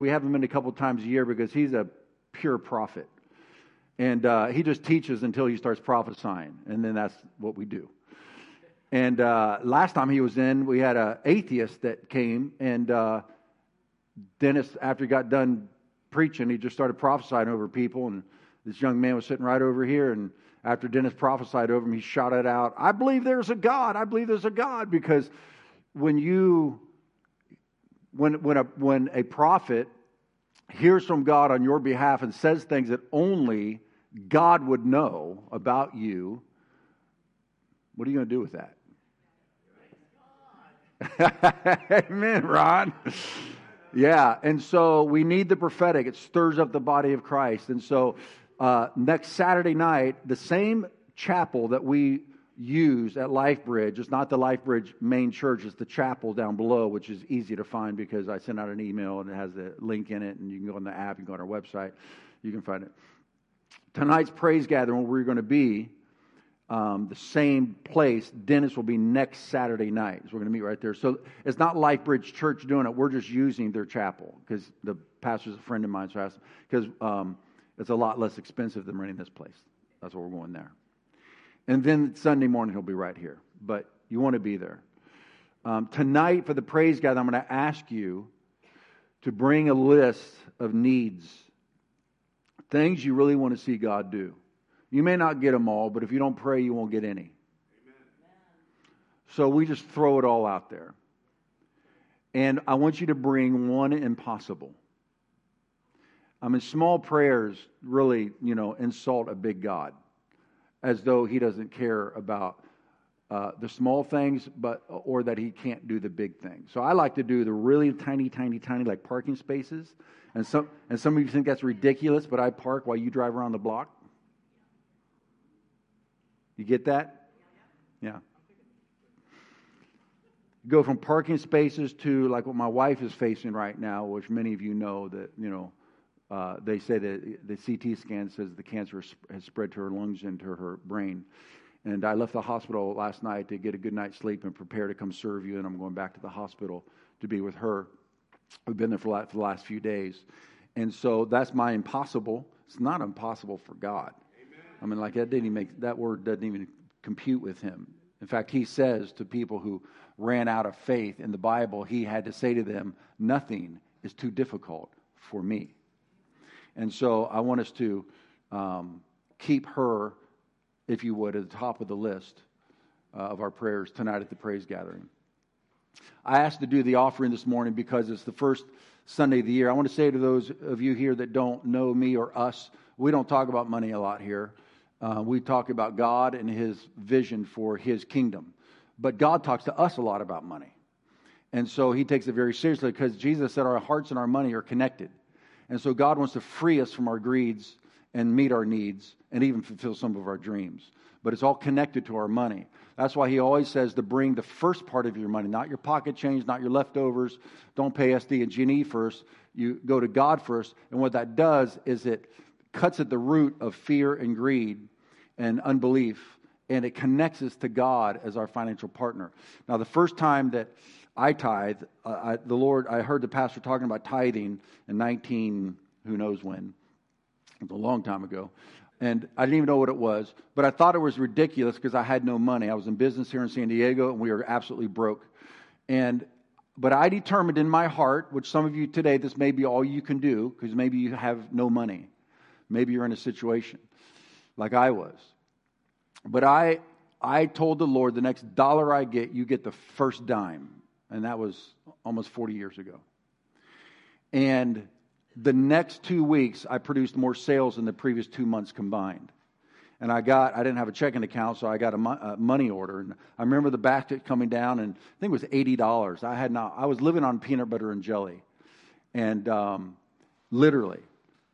We have him in a couple times a year because he's a pure prophet. And uh, he just teaches until he starts prophesying, and then that's what we do. And uh, last time he was in, we had an atheist that came, and uh, Dennis, after he got done preaching, he just started prophesying over people. And this young man was sitting right over here, and after Dennis prophesied over him, he shouted out, I believe there's a God. I believe there's a God. Because when you, when, when, a, when a prophet hears from God on your behalf and says things that only God would know about you, what are you going to do with that? Amen, Ron. Yeah, and so we need the prophetic. It stirs up the body of Christ. And so uh, next Saturday night, the same chapel that we use at LifeBridge, it's not the LifeBridge main church, it's the chapel down below, which is easy to find because I sent out an email and it has the link in it, and you can go on the app, you can go on our website, you can find it. Tonight's praise gathering, where we're going to be, um, the same place. Dennis will be next Saturday night. So we're going to meet right there. So it's not LifeBridge Church doing it. We're just using their chapel because the pastor's a friend of mine. So I asked because um, it's a lot less expensive than renting this place. That's why we're going there. And then Sunday morning he'll be right here. But you want to be there. Um, tonight for the praise gathering, I'm going to ask you to bring a list of needs, things you really want to see God do. You may not get them all, but if you don't pray, you won't get any. Amen. So we just throw it all out there. And I want you to bring one impossible. I mean, small prayers really, you know, insult a big God as though he doesn't care about uh, the small things, but or that he can't do the big things. So I like to do the really tiny, tiny, tiny, like parking spaces. And some and some of you think that's ridiculous, but I park while you drive around the block. You get that? Yeah. Go from parking spaces to like what my wife is facing right now, which many of you know that you know uh, they say that the CT scan says the cancer has spread to her lungs and to her brain. And I left the hospital last night to get a good night's sleep and prepare to come serve you. And I'm going back to the hospital to be with her. We've been there for, the last few days. And so that's my impossible. It's not impossible for God. Amen. I mean, like that didn't even make that word doesn't even compute with him. In fact, he says to people who ran out of faith in the Bible, he had to say to them, Nothing is too difficult for me. And so I want us to um, keep her, if you would, at the top of the list uh, of our prayers tonight at the praise gathering. I asked to do the offering this morning because it's the first Sunday of the year. I want to say to those of you here that don't know me or us, we don't talk about money a lot here. Uh, we talk about God and His vision for His kingdom. But God talks to us a lot about money. And so He takes it very seriously because Jesus said our hearts and our money are connected. And so God wants to free us from our greeds and meet our needs and even fulfill some of our dreams. But it's all connected to our money. That's why he always says to bring the first part of your money, not your pocket change, not your leftovers. Don't pay SD and G&E first. You go to God first. And what that does is it cuts at the root of fear and greed and unbelief, and it connects us to God as our financial partner. Now, the first time that I tithe. Uh, I, the Lord, I heard the pastor talking about tithing in 19, who knows when. It was a long time ago. And I didn't even know what it was, but I thought it was ridiculous because I had no money. I was in business here in San Diego and we were absolutely broke. And but I determined in my heart, which some of you today, this may be all you can do because maybe you have no money. Maybe you're in a situation like I was. But I, I told the Lord, the next dollar I get, you get the first dime and that was almost 40 years ago. And the next two weeks, I produced more sales than the previous two months combined. And I got, I didn't have a checking account, so I got a, mo- a money order. And I remember the basket coming down, and I think it was $80. I had not, I was living on peanut butter and jelly. And um, literally.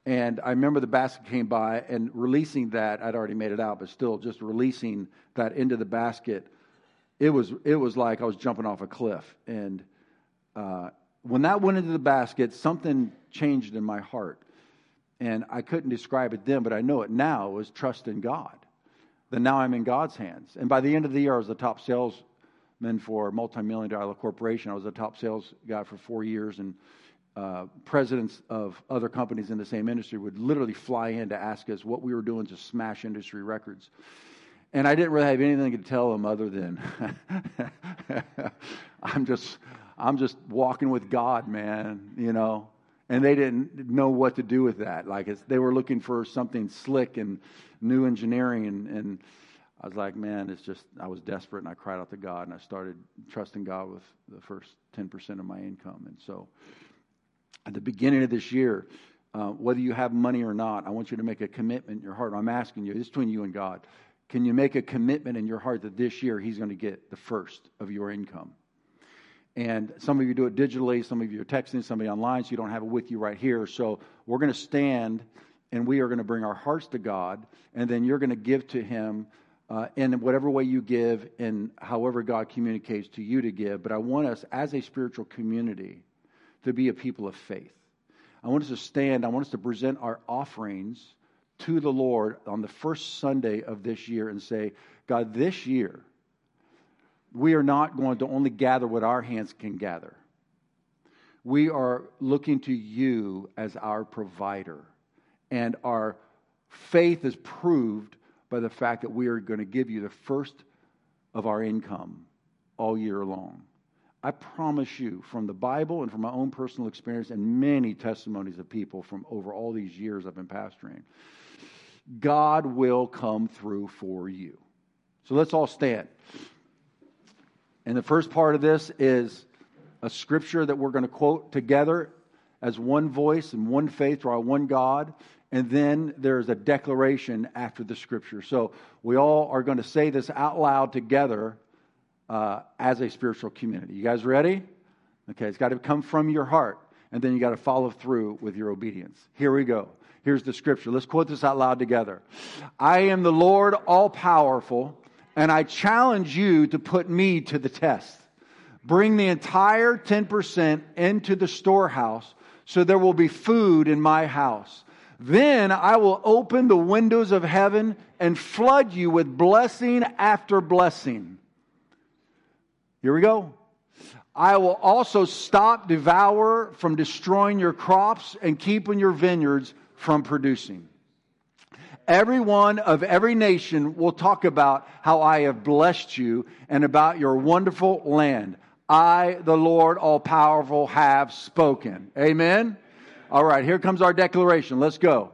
And I remember the basket came by and releasing that, I'd already made it out, but still just releasing that into the basket it was it was like I was jumping off a cliff. And uh, when that went into the basket, something changed in my heart, and I couldn't describe it then, but I know it now. Was trust in God. Then now I'm in God's hands. And by the end of the year, I was the top salesman for a multi-million dollar corporation. I was the top sales guy for four years, and uh, presidents of other companies in the same industry would literally fly in to ask us what we were doing to smash industry records. And I didn't really have anything to tell them other than I'm just I'm just walking with God, man, you know. And they didn't know what to do with that. Like they were looking for something slick and new engineering and, and I was like, man, it's just, I was desperate and I cried out to God and I started trusting God with the first 10% of my income. And so at the beginning of this year, uh, whether you have money or not, I want you to make a commitment in your heart. I'm asking you, is between you and God. Can you make a commitment in your heart that this year He's going to get the first of your income? And some of you do it digitally, some of you are texting, somebody online, so you don't have it with you right here. So we're going to stand and we are going to bring our hearts to God, and then you're going to give to Him uh, in whatever way you give and however God communicates to you to give. But I want us as a spiritual community to be a people of faith. I want us to stand, I want us to present our offerings to the Lord on the first Sunday of this year and say, God, this year, we are not going to only gather what our hands can gather. We are looking to you as our provider. And our faith is proved by the fact that we are going to give you the first of our income all year long. I promise you, from the Bible and from my own personal experience and many testimonies of people from over all these years I've been pastoring, God will come through for you. So let's all stand. And the first part of this is a scripture that we're going to quote together as one voice and one faith to our one God and then there's a declaration after the scripture. So we all are going to say this out loud together uh, as a spiritual community. You guys ready? Okay, it's got to come from your heart, and then you got to follow through with your obedience. Here we go. Here's the scripture. Let's quote this out loud together. I am the Lord all powerful, and I challenge you to put me to the test. Bring the entire 10% into the storehouse so there will be food in my house. Then I will open the windows of heaven and flood you with blessing after blessing. Here we go. I will also stop devour from destroying your crops and keeping your vineyards from producing. Everyone of every nation will talk about how I have blessed you and about your wonderful land. I, the Lord all powerful, have spoken. Amen. All right, here comes our declaration. Let's go.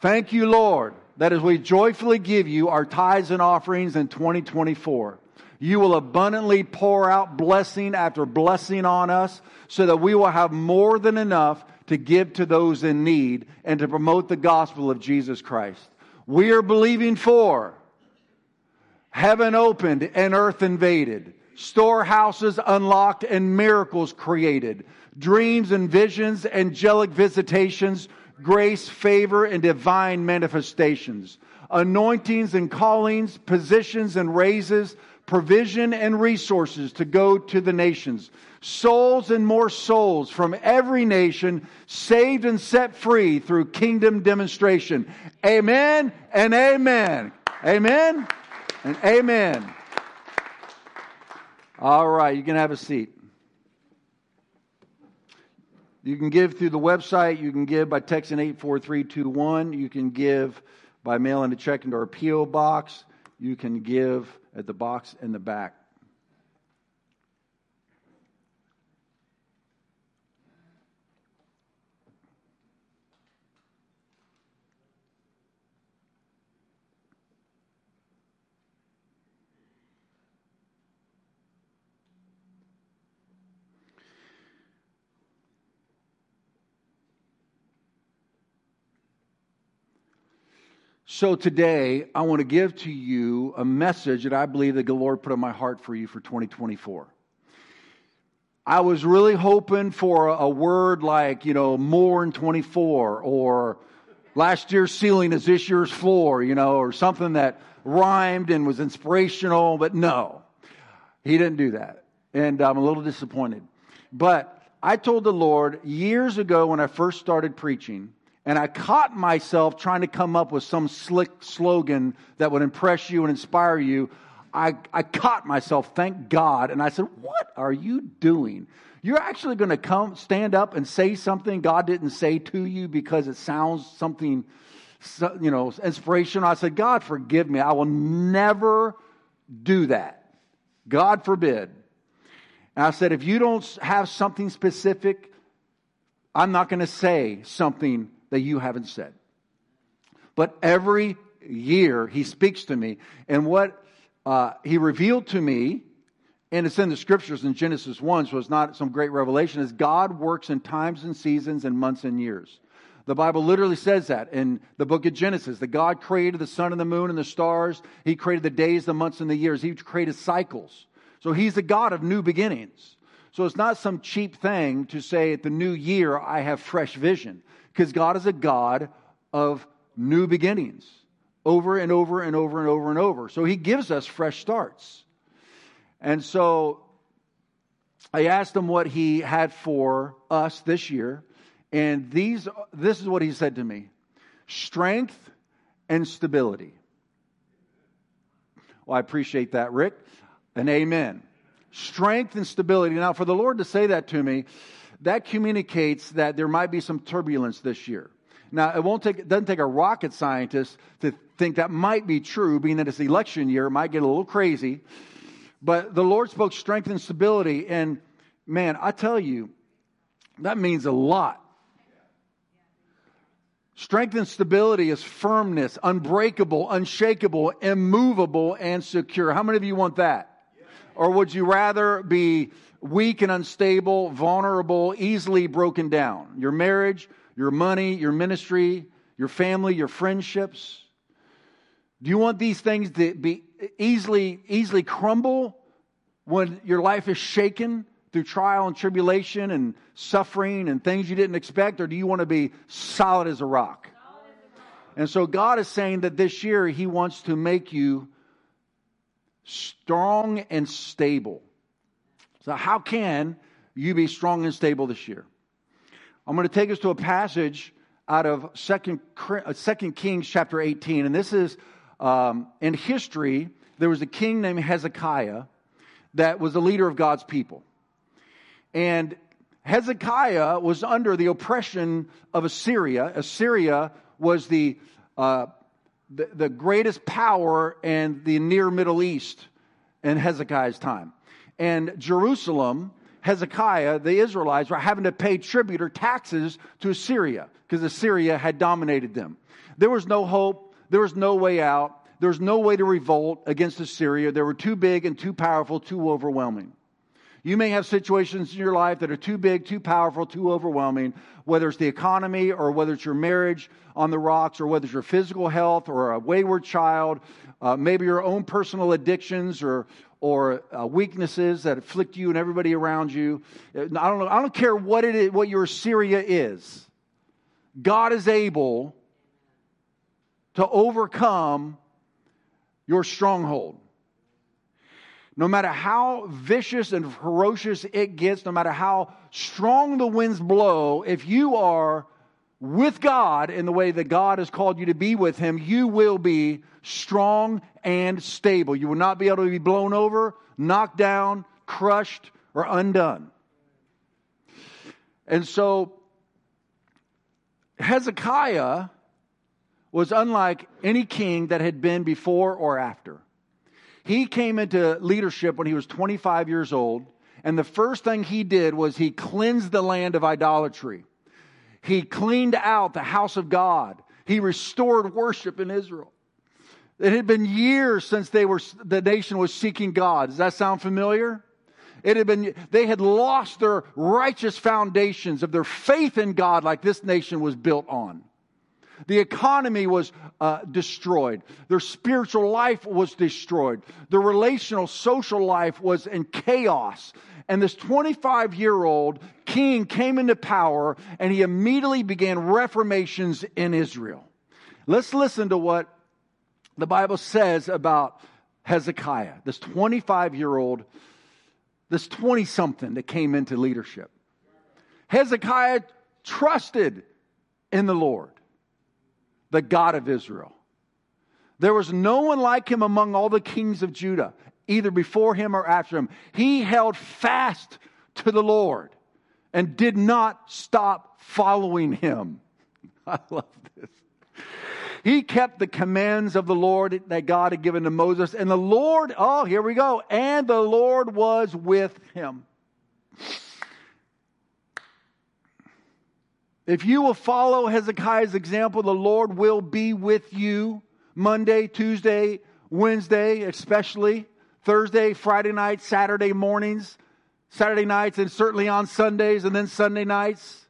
Thank you, Lord, that as we joyfully give you our tithes and offerings in 2024, you will abundantly pour out blessing after blessing on us so that we will have more than enough to give to those in need and to promote the gospel of Jesus Christ. We are believing for heaven opened and earth invaded, storehouses unlocked and miracles created dreams and visions, angelic visitations, grace, favor, and divine manifestations, anointings and callings, positions and raises, provision and resources to go to the nations, souls and more souls from every nation saved and set free through kingdom demonstration. Amen and amen. Amen and amen. All right, you can have a seat. You can give through the website. You can give by texting 84321. You can give by mailing a check into our P.O. box. You can give at the box in the back. So today, I want to give to you a message that I believe that the Lord put on my heart for you for 2024. I was really hoping for a word like, you know, more in 24 or last year's ceiling is this year's floor, you know, or something that rhymed and was inspirational, but no, he didn't do that. And I'm a little disappointed. But I told the Lord years ago when I first started preaching, and I caught myself trying to come up with some slick slogan that would impress you and inspire you. I, I caught myself, thank God, and I said, What are you doing? You're actually going to come, stand up and say something God didn't say to you because it sounds something, you know, inspirational. I said, God, forgive me. I will never do that. God forbid. And I said, if you don't have something specific, I'm not going to say something that you haven't said. But every year he speaks to me, and what uh, he revealed to me, and it's in the scriptures in Genesis 1, so it's not some great revelation, is God works in times and seasons and months and years. The Bible literally says that in the book of Genesis that God created the sun and the moon and the stars. He created the days, the months, and the years. He created cycles. So He's the God of new beginnings. So it's not some cheap thing to say at the new year, I have fresh vision, because God is a God of new beginnings over and over and over and over and over. So He gives us fresh starts. And so I asked him what he had for us this year. And these, this is what he said to me strength and stability. Well, I appreciate that, Rick. And amen. Strength and stability. Now, for the Lord to say that to me, that communicates that there might be some turbulence this year. Now, it won't take, it doesn't take a rocket scientist to think that might be true, being that it's election year, it might get a little crazy. But the Lord spoke strength and stability. And man, I tell you, that means a lot Strength and stability is firmness, unbreakable, unshakable, immovable, and secure. How many of you want that? Or would you rather be weak and unstable, vulnerable, easily broken down? Your marriage, your money, your ministry, your family, your friendships? Do you want these things to be easily, easily crumble when your life is shaken? through trial and tribulation and suffering and things you didn't expect, or do you want to be solid as a rock? And so God is saying that this year He wants to make you strong and stable. So, how can you be strong and stable this year? I'm going to take us to a passage out of uh, Second Kings chapter 18, and this is um, in history. There was a king named Hezekiah that was the leader of God's people. And Hezekiah was under the oppression of Assyria. Assyria was the, uh, the, the, greatest power in the near Middle East in Hezekiah's time. And Jerusalem, Hezekiah, the Israelites were having to pay tribute or taxes to Assyria because Assyria had dominated them. There was no hope, there was no way out, there was no way to revolt against Assyria. They were too big and too powerful, too overwhelming. You may have situations in your life that are too big, too powerful, too overwhelming, whether it's the economy or whether it's your marriage on the rocks or whether it's your physical health or a wayward child, uh, maybe your own personal addictions or, or uh, weaknesses that afflict you and everybody around you. I don't know. I don't care what it is, what your Assyria is. God is able to overcome your stronghold no matter how vicious and ferocious it gets, no matter how strong the winds blow, if you are with God in the way that God has called you to be with Him, you will be strong and stable. You will not be able to be blown over, knocked down, crushed, or undone. And so, Hezekiah was unlike any king that had been before or after. He came into leadership when he was 25 years old, and the first thing he did was he cleansed the land of idolatry. He cleaned out the house of God. He restored worship in Israel. It had been years since they were, the nation was seeking God. Does that sound familiar? It had been, they had lost their righteous foundations of their faith in God like this nation was built on. The economy was uh, destroyed. Their spiritual life was destroyed. Their relational, social life was in chaos. And this 25 year old king came into power and he immediately began reformations in Israel. Let's listen to what the Bible says about Hezekiah, this 25 year old, this 20 something that came into leadership. Hezekiah trusted in the Lord the God of Israel. There was no one like him among all the kings of Judah, either before him or after him. He held fast to the Lord and did not stop following him. I love this. He kept the commands of the Lord that God had given to Moses, and the Lord, oh, here we go, and the Lord was with him. If you will follow Hezekiah's example, the Lord will be with you Monday, Tuesday, Wednesday, especially Thursday, Friday night, Saturday mornings, Saturday nights, and certainly on Sundays, and then Sunday nights,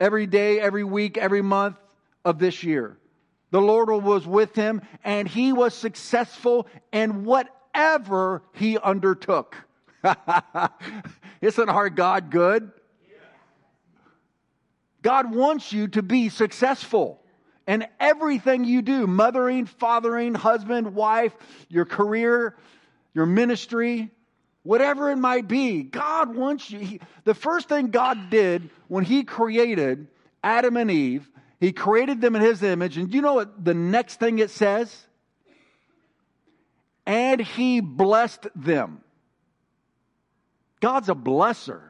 every day, every week, every month of this year. The Lord was with him, and he was successful in whatever he undertook. Isn't our God good? God wants you to be successful in everything you do mothering, fathering, husband, wife, your career, your ministry, whatever it might be. God wants you. He, the first thing God did when He created Adam and Eve, He created them in His image. And you know what the next thing it says? And He blessed them. God's a blesser.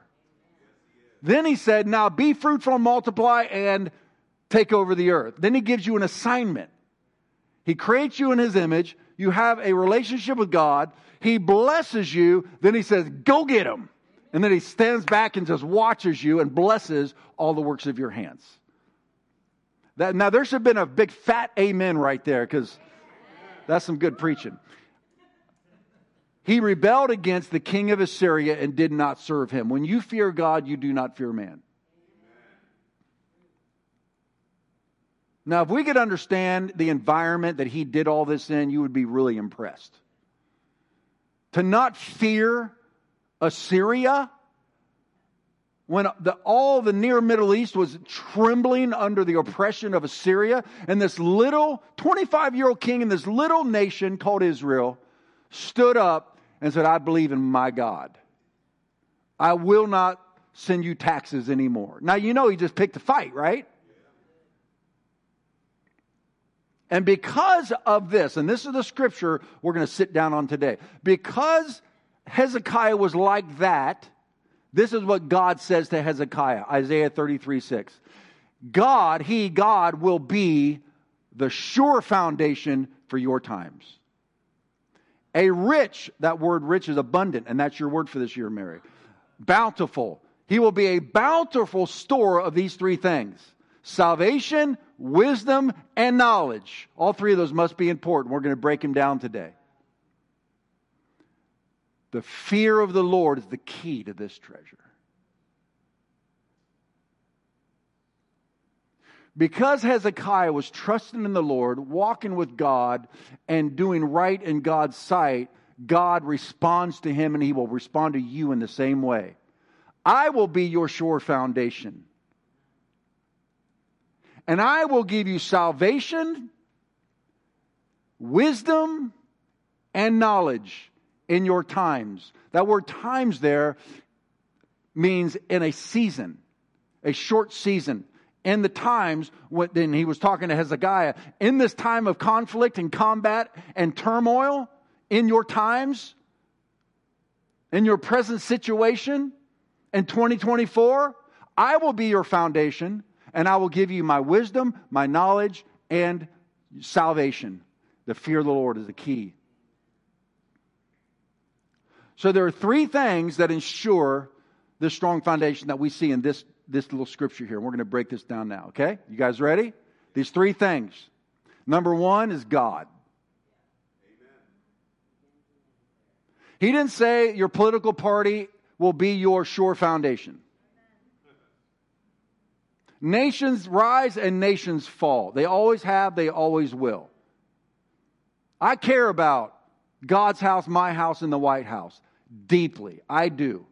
Then he said, Now be fruitful and multiply and take over the earth. Then he gives you an assignment. He creates you in his image. You have a relationship with God. He blesses you. Then he says, Go get him. And then he stands back and just watches you and blesses all the works of your hands. That, now, there should have been a big fat amen right there because that's some good preaching. He rebelled against the king of Assyria and did not serve him. When you fear God, you do not fear man. Now, if we could understand the environment that he did all this in, you would be really impressed. To not fear Assyria when the, all the near Middle East was trembling under the oppression of Assyria, and this little 25 year old king in this little nation called Israel stood up and said, I believe in my God. I will not send you taxes anymore. Now, you know, he just picked a fight, right? And because of this, and this is the scripture we're going to sit down on today, because Hezekiah was like that, this is what God says to Hezekiah Isaiah 33 6. God, He, God, will be the sure foundation for your times. A rich, that word rich is abundant, and that's your word for this year, Mary. Bountiful. He will be a bountiful store of these three things salvation, wisdom, and knowledge. All three of those must be important. We're going to break them down today. The fear of the Lord is the key to this treasure. Because Hezekiah was trusting in the Lord, walking with God, and doing right in God's sight, God responds to him and he will respond to you in the same way. I will be your sure foundation. And I will give you salvation, wisdom, and knowledge in your times. That word times there means in a season, a short season in the times when he was talking to Hezekiah, in this time of conflict and combat and turmoil, in your times, in your present situation, in 2024, I will be your foundation and I will give you my wisdom, my knowledge, and salvation. The fear of the Lord is the key. So there are three things that ensure this strong foundation that we see in this this little scripture here. We're going to break this down now, okay? You guys ready? These three things. Number one is God. He didn't say your political party will be your sure foundation. Nations rise and nations fall. They always have, they always will. I care about God's house, my house, and the White House deeply. I do.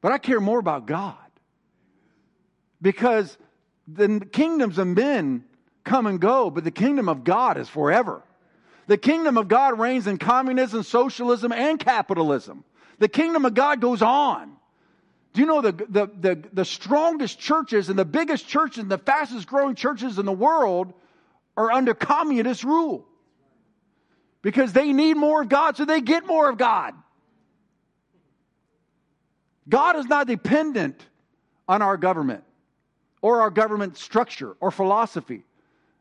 But I care more about God. Because the kingdoms of men come and go, but the kingdom of God is forever. The kingdom of God reigns in communism, socialism, and capitalism. The kingdom of God goes on. Do you know the, the, the, the strongest churches and the biggest churches and the fastest growing churches in the world are under communist rule because they need more of God, so they get more of God. God is not dependent on our government or our government structure or philosophy.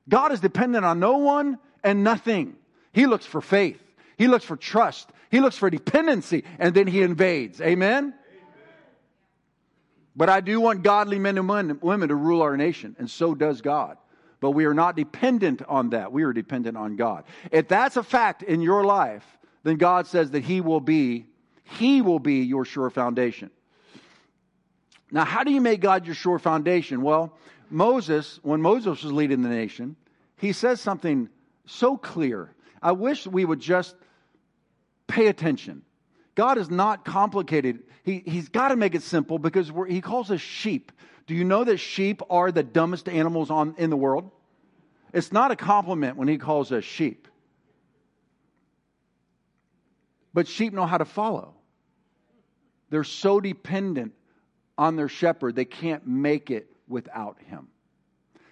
God is dependent on no one and nothing. He looks for faith, He looks for trust, He looks for dependency, and then He invades. Amen? But I do want godly men and women to rule our nation, and so does God. But we are not dependent on that. We are dependent on God. If that's a fact in your life, then God says that He will be, He will be your sure foundation. Now, how do you make God your sure foundation? Well, Moses, when Moses was leading the nation, he says something so clear. I wish we would just pay attention. God is not complicated. He, he's got to make it simple because he calls us sheep. Do you know that sheep are the dumbest animals on, in the world? It's not a compliment when he calls us sheep. But sheep know how to follow. They're so dependent on their shepherd, they can't make it without him.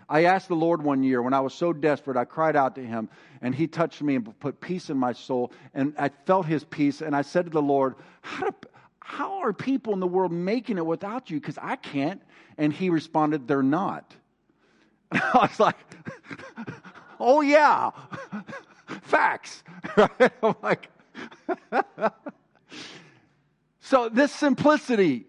I asked the Lord one year when I was so desperate, I cried out to him, and he touched me and put peace in my soul, and I felt his peace. And I said to the Lord, How, do, how are people in the world making it without you? Because I can't. And he responded, They're not. I was like, Oh, yeah, facts. I'm like, so this simplicity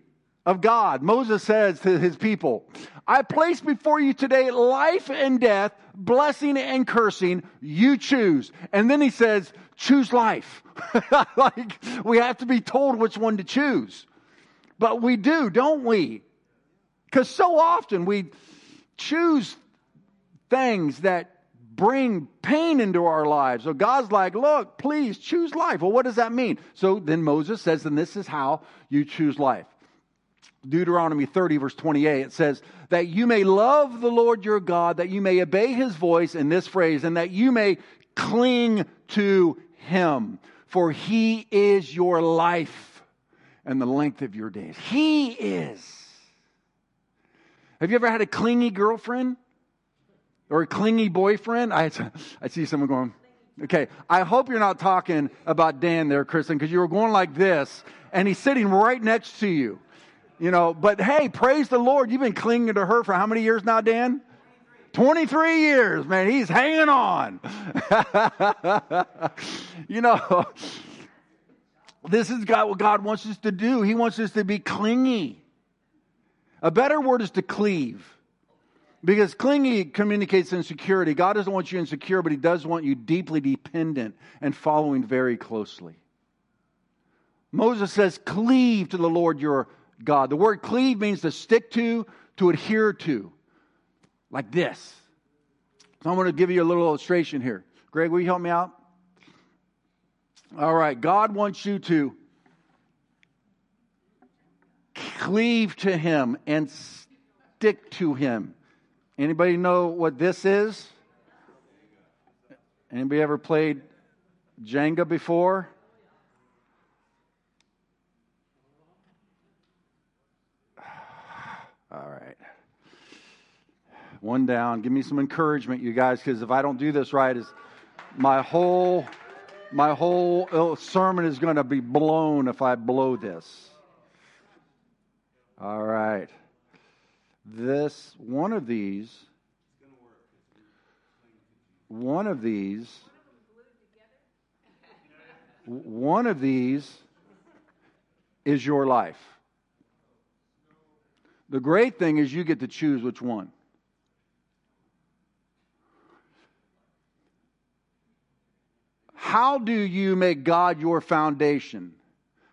of God. Moses says to his people, I place before you today life and death, blessing and cursing. You choose. And then he says, choose life. like we have to be told which one to choose. But we do, don't we? Because so often we choose things that bring pain into our lives. So God's like, look, please choose life. Well, what does that mean? So then Moses says, and this is how you choose life. Deuteronomy 30, verse 28, it says, That you may love the Lord your God, that you may obey his voice in this phrase, and that you may cling to him, for he is your life and the length of your days. He is. Have you ever had a clingy girlfriend or a clingy boyfriend? I, I see someone going, okay, I hope you're not talking about Dan there, Kristen, because you were going like this, and he's sitting right next to you. You know, but hey, praise the Lord. You've been clinging to her for how many years now, Dan? 23 years, man. He's hanging on. you know, this is God, what God wants us to do. He wants us to be clingy. A better word is to cleave. Because clingy communicates insecurity. God doesn't want you insecure, but He does want you deeply dependent and following very closely. Moses says, Cleave to the Lord your God. The word cleave means to stick to, to adhere to, like this. So I'm going to give you a little illustration here. Greg, will you help me out? All right, God wants you to cleave to Him and stick to Him. Anybody know what this is? Anybody ever played Jenga before? One down. Give me some encouragement, you guys, because if I don't do this right, is my whole my whole uh, sermon is going to be blown if I blow this. All right. This one of these one of these one of these is your life. The great thing is you get to choose which one. How do you make God your foundation?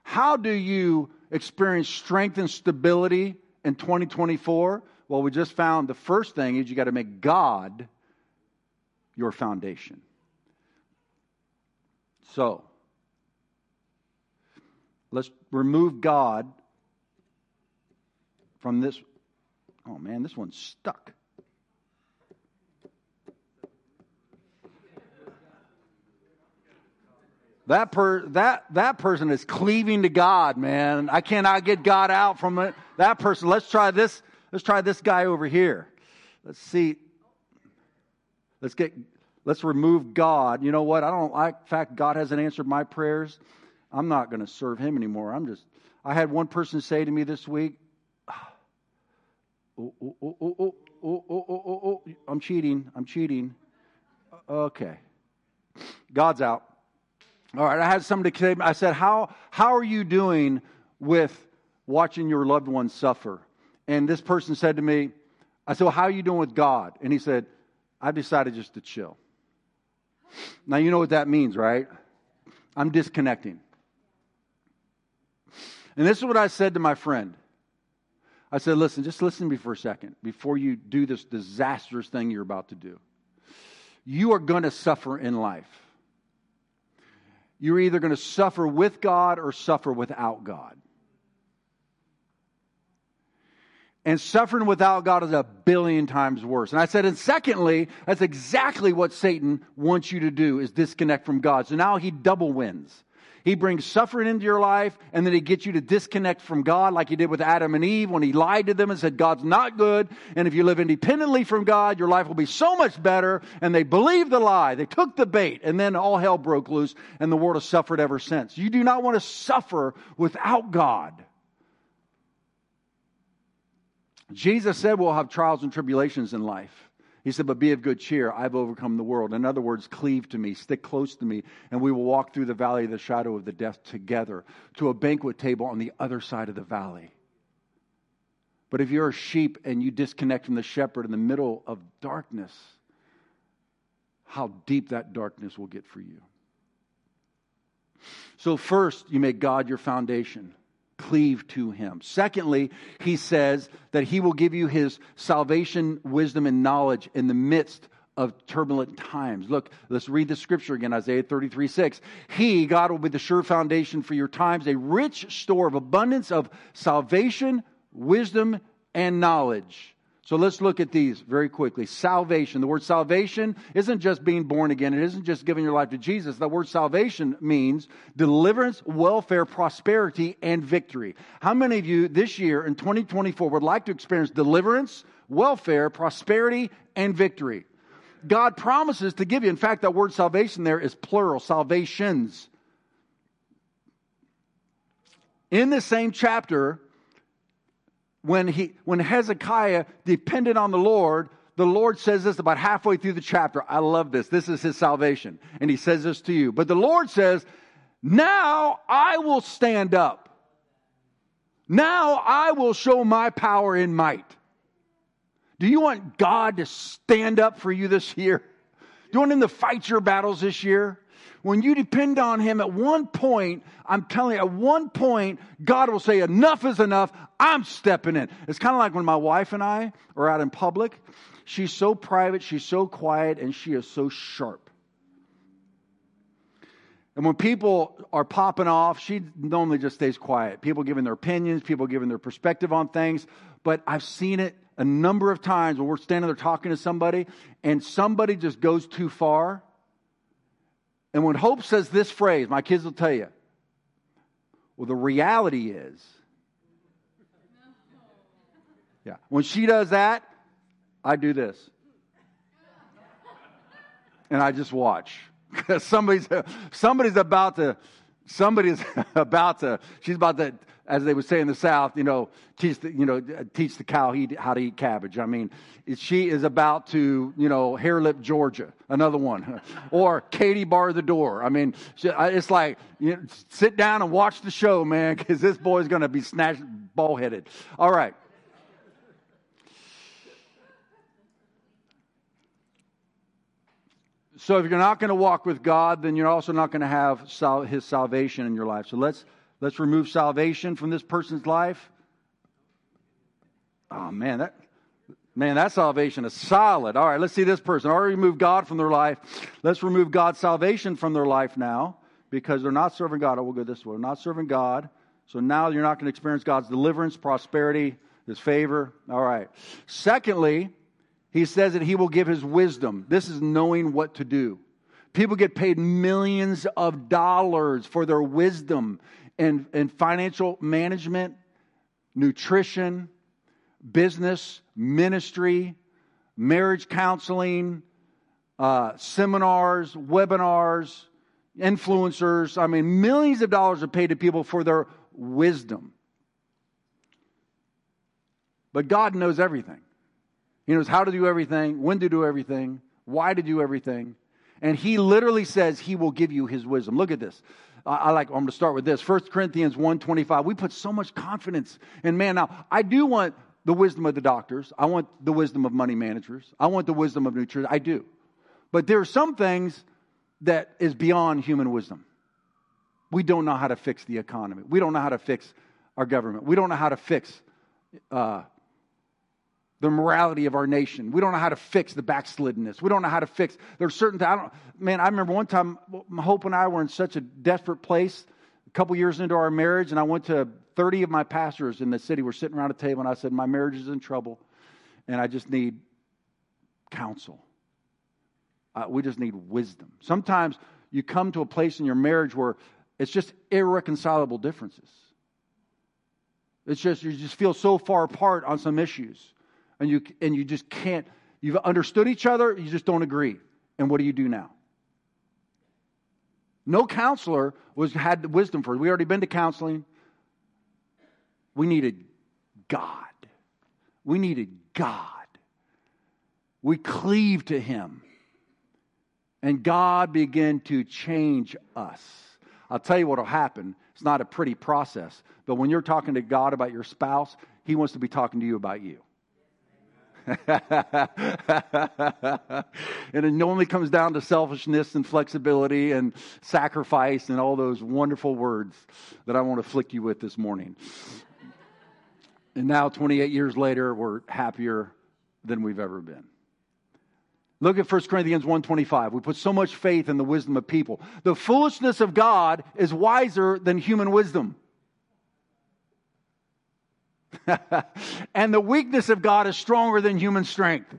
How do you experience strength and stability in 2024? Well, we just found the first thing is you got to make God your foundation. So, let's remove God from this. Oh man, this one's stuck. That per that that person is cleaving to God, man. I cannot get God out from it. That person. Let's try this. Let's try this guy over here. Let's see. Let's get let's remove God. You know what? I don't like the fact God hasn't answered my prayers. I'm not going to serve him anymore. I'm just, I had one person say to me this week, oh, oh, oh, oh, oh, oh, oh, oh, oh, I'm cheating. I'm cheating. Okay. God's out. All right. I had somebody say, I said, how, how are you doing with watching your loved ones suffer? And this person said to me, I said, well, how are you doing with God? And he said, I've decided just to chill. Now, you know what that means, right? I'm disconnecting. And this is what I said to my friend. I said, listen, just listen to me for a second before you do this disastrous thing you're about to do. You are going to suffer in life. You're either going to suffer with God or suffer without God. And suffering without God is a billion times worse. And I said, and secondly, that's exactly what Satan wants you to do is disconnect from God. So now he double wins. He brings suffering into your life, and then he gets you to disconnect from God, like he did with Adam and Eve when he lied to them and said, God's not good. And if you live independently from God, your life will be so much better. And they believed the lie. They took the bait, and then all hell broke loose, and the world has suffered ever since. You do not want to suffer without God. Jesus said we'll have trials and tribulations in life. He said, But be of good cheer. I've overcome the world. In other words, cleave to me, stick close to me, and we will walk through the valley of the shadow of the death together to a banquet table on the other side of the valley. But if you're a sheep and you disconnect from the shepherd in the middle of darkness, how deep that darkness will get for you. So, first, you make God your foundation cleave to him. Secondly, he says that he will give you his salvation, wisdom, and knowledge in the midst of turbulent times. Look, let's read the scripture again Isaiah 33 6. He, God, will be the sure foundation for your times, a rich store of abundance of salvation, wisdom, and knowledge. So let's look at these very quickly. Salvation. The word salvation isn't just being born again. It isn't just giving your life to Jesus. The word salvation means deliverance, welfare, prosperity, and victory. How many of you this year in 2024 would like to experience deliverance, welfare, prosperity, and victory? God promises to give you. In fact, that word salvation there is plural, salvations. In the same chapter, when, he, when Hezekiah depended on the Lord, the Lord says this about halfway through the chapter. I love this. This is his salvation. And he says this to you. But the Lord says, Now I will stand up. Now I will show my power and might. Do you want God to stand up for you this year? Do you want him to fight your battles this year? When you depend on Him, at one point, I'm telling you, at one point, God will say, Enough is enough. I'm stepping in. It's kind of like when my wife and I are out in public. She's so private, she's so quiet, and she is so sharp. And when people are popping off, she normally just stays quiet. People giving their opinions, people giving their perspective on things. But I've seen it a number of times when we're standing there talking to somebody and somebody just goes too far and when Hope says this phrase, my kids will tell you, well, the reality is, yeah, when she does that, I do this. And I just watch. Because somebody's, somebody's about to, somebody's about to, she's about to as they would say in the South, you know, teach the, you know, uh, teach the cow how to eat cabbage. I mean, she is about to, you know, hair lip Georgia, another one, or Katie bar the door. I mean, it's like, you know, sit down and watch the show, man, because this boy's going to be snatched, ball headed. All right. So if you're not going to walk with God, then you're also not going to have sal- His salvation in your life. So let's Let's remove salvation from this person's life. Oh man, that man, that salvation is solid. All right, let's see this person. Already removed God from their life. Let's remove God's salvation from their life now because they're not serving God. Oh, we'll go this way. They're not serving God. So now you're not going to experience God's deliverance, prosperity, His favor. All right. Secondly, He says that He will give His wisdom. This is knowing what to do. People get paid millions of dollars for their wisdom in, in financial management, nutrition, business, ministry, marriage counseling, uh, seminars, webinars, influencers. I mean, millions of dollars are paid to people for their wisdom. But God knows everything. He knows how to do everything, when to do everything, why to do everything. And He literally says He will give you His wisdom. Look at this. I like, I'm going to start with this. 1 Corinthians 1.25. We put so much confidence in man. Now, I do want the wisdom of the doctors. I want the wisdom of money managers. I want the wisdom of nutrition. I do. But there are some things that is beyond human wisdom. We don't know how to fix the economy. We don't know how to fix our government. We don't know how to fix uh, the morality of our nation. We don't know how to fix the backsliddenness. We don't know how to fix. There's certain. I don't. Man, I remember one time, Hope and I were in such a desperate place. A couple years into our marriage, and I went to 30 of my pastors in the city. We're sitting around a table, and I said, "My marriage is in trouble, and I just need counsel. Uh, we just need wisdom. Sometimes you come to a place in your marriage where it's just irreconcilable differences. It's just you just feel so far apart on some issues, and you and you just can't. You've understood each other, you just don't agree. And what do you do now? No counselor was had the wisdom for it. We already been to counseling. We needed God. We needed God. We cleave to Him. And God began to change us. I'll tell you what will happen. It's not a pretty process. But when you're talking to God about your spouse, He wants to be talking to you about you. And it normally comes down to selfishness and flexibility and sacrifice and all those wonderful words that I want to flick you with this morning. And now, 28 years later, we're happier than we've ever been. Look at 1 Corinthians 1:25. We put so much faith in the wisdom of people. The foolishness of God is wiser than human wisdom. and the weakness of God is stronger than human strength.